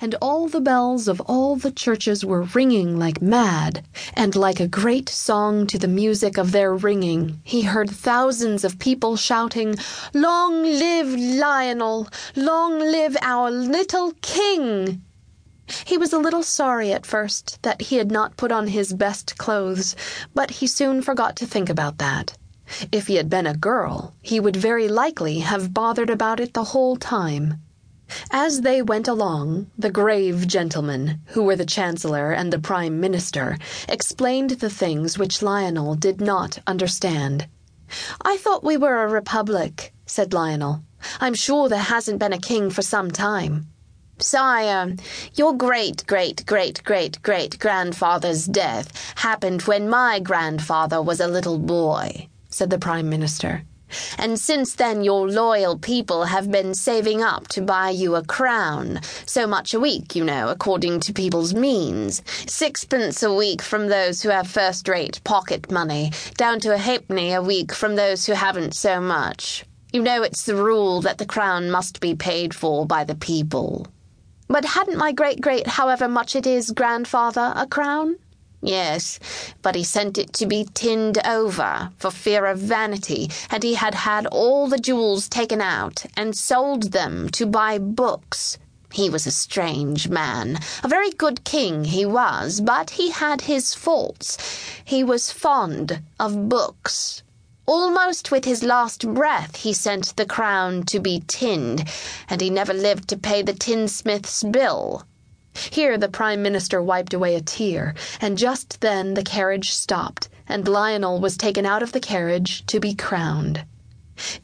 and all the bells of all the churches were ringing like mad, and like a great song to the music of their ringing, he heard thousands of people shouting, Long live Lionel! Long live our little king! He was a little sorry at first that he had not put on his best clothes, but he soon forgot to think about that. If he had been a girl, he would very likely have bothered about it the whole time. As they went along, the grave gentlemen, who were the Chancellor and the Prime Minister, explained the things which Lionel did not understand. I thought we were a republic, said Lionel. I'm sure there hasn't been a king for some time. Sire, your great great great great great grandfather's death happened when my grandfather was a little boy said the Prime Minister. And since then, your loyal people have been saving up to buy you a crown. So much a week, you know, according to people's means. Sixpence a week from those who have first rate pocket money, down to a halfpenny a week from those who haven't so much. You know, it's the rule that the crown must be paid for by the people. But hadn't my great great, however much it is, grandfather, a crown? Yes, but he sent it to be tinned over for fear of vanity, and he had had all the jewels taken out and sold them to buy books. He was a strange man. A very good king he was, but he had his faults. He was fond of books. Almost with his last breath, he sent the crown to be tinned, and he never lived to pay the tinsmith's bill. Here the Prime Minister wiped away a tear, and just then the carriage stopped, and Lionel was taken out of the carriage to be crowned.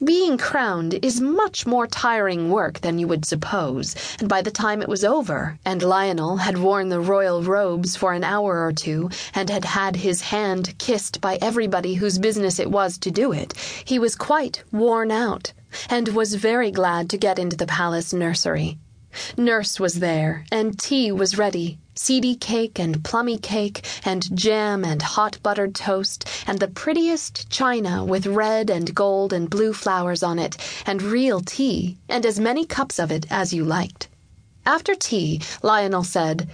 Being crowned is much more tiring work than you would suppose, and by the time it was over, and Lionel had worn the royal robes for an hour or two, and had had his hand kissed by everybody whose business it was to do it, he was quite worn out, and was very glad to get into the palace nursery. Nurse was there, and tea was ready seedy cake and plummy cake, and jam and hot buttered toast, and the prettiest china with red and gold and blue flowers on it, and real tea, and as many cups of it as you liked. After tea, Lionel said,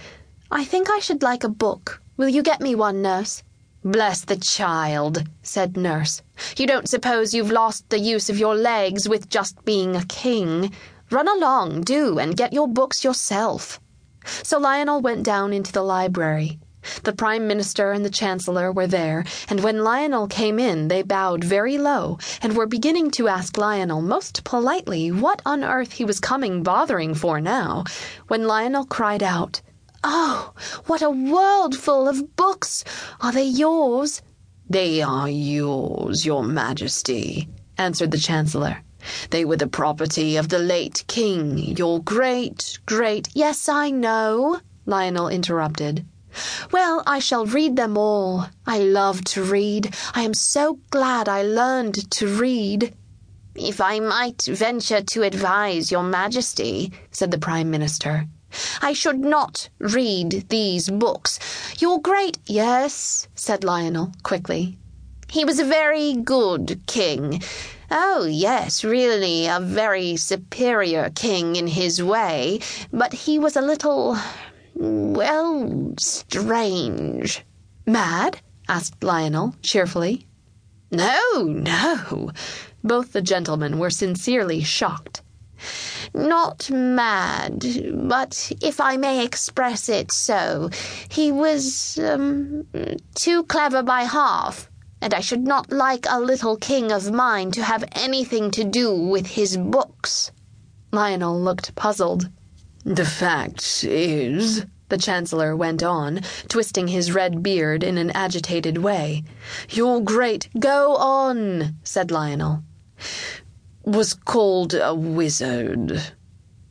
I think I should like a book. Will you get me one, nurse? Bless the child, said Nurse. You don't suppose you've lost the use of your legs with just being a king? Run along, do, and get your books yourself. So Lionel went down into the library. The Prime Minister and the Chancellor were there, and when Lionel came in, they bowed very low and were beginning to ask Lionel most politely what on earth he was coming bothering for now, when Lionel cried out, Oh, what a world full of books! Are they yours? They are yours, Your Majesty, answered the Chancellor. They were the property of the late king, your great, great. Yes, I know, Lionel interrupted. Well, I shall read them all. I love to read. I am so glad I learned to read. If I might venture to advise your majesty, said the prime minister, I should not read these books. Your great. Yes, said Lionel quickly. He was a very good king. Oh, yes, really a very superior king in his way, but he was a little, well, strange. Mad? asked Lionel cheerfully. No, no. Both the gentlemen were sincerely shocked. Not mad, but if I may express it so, he was um, too clever by half and I should not like a little king of mine to have anything to do with his books. Lionel looked puzzled. The fact is, the Chancellor went on, twisting his red beard in an agitated way. Your great. Go on, said Lionel. Was called a wizard.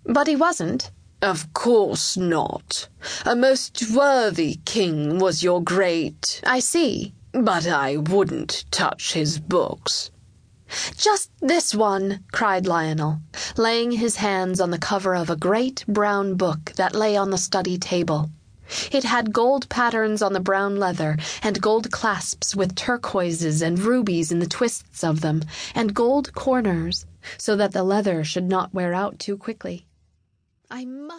But he wasn't. Of course not. A most worthy king was your great. I see. But I wouldn't touch his books. Just this one, cried Lionel, laying his hands on the cover of a great brown book that lay on the study table. It had gold patterns on the brown leather, and gold clasps with turquoises and rubies in the twists of them, and gold corners, so that the leather should not wear out too quickly. I must